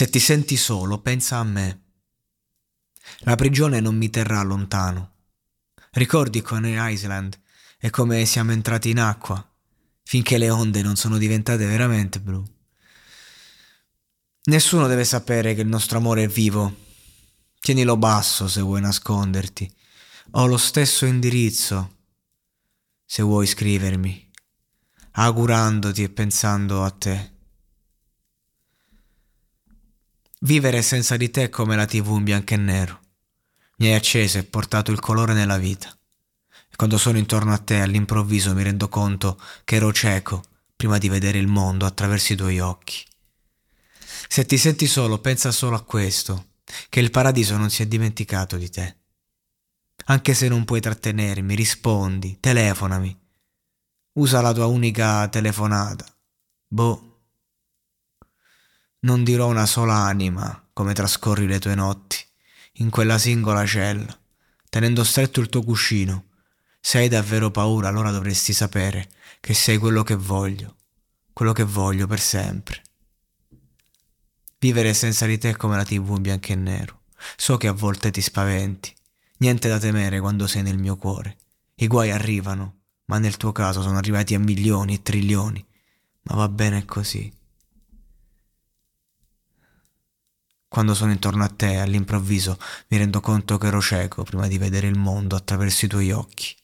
Se ti senti solo, pensa a me. La prigione non mi terrà lontano. Ricordi con Island e come siamo entrati in acqua, finché le onde non sono diventate veramente blu. Nessuno deve sapere che il nostro amore è vivo. Tienilo basso se vuoi nasconderti. Ho lo stesso indirizzo se vuoi scrivermi, augurandoti e pensando a te. Vivere senza di te è come la tv in bianco e nero. Mi hai acceso e portato il colore nella vita. E quando sono intorno a te all'improvviso mi rendo conto che ero cieco prima di vedere il mondo attraverso i tuoi occhi. Se ti senti solo, pensa solo a questo, che il paradiso non si è dimenticato di te. Anche se non puoi trattenermi, rispondi, telefonami. Usa la tua unica telefonata. Boh. Non dirò una sola anima come trascorri le tue notti, in quella singola cella, tenendo stretto il tuo cuscino. Se hai davvero paura, allora dovresti sapere che sei quello che voglio, quello che voglio per sempre. Vivere senza di te è come la tv in bianco e nero. So che a volte ti spaventi, Niente da temere quando sei nel mio cuore. I guai arrivano, ma nel tuo caso sono arrivati a milioni e trilioni. Ma va bene così. Quando sono intorno a te, all'improvviso, mi rendo conto che ero cieco prima di vedere il mondo attraverso i tuoi occhi.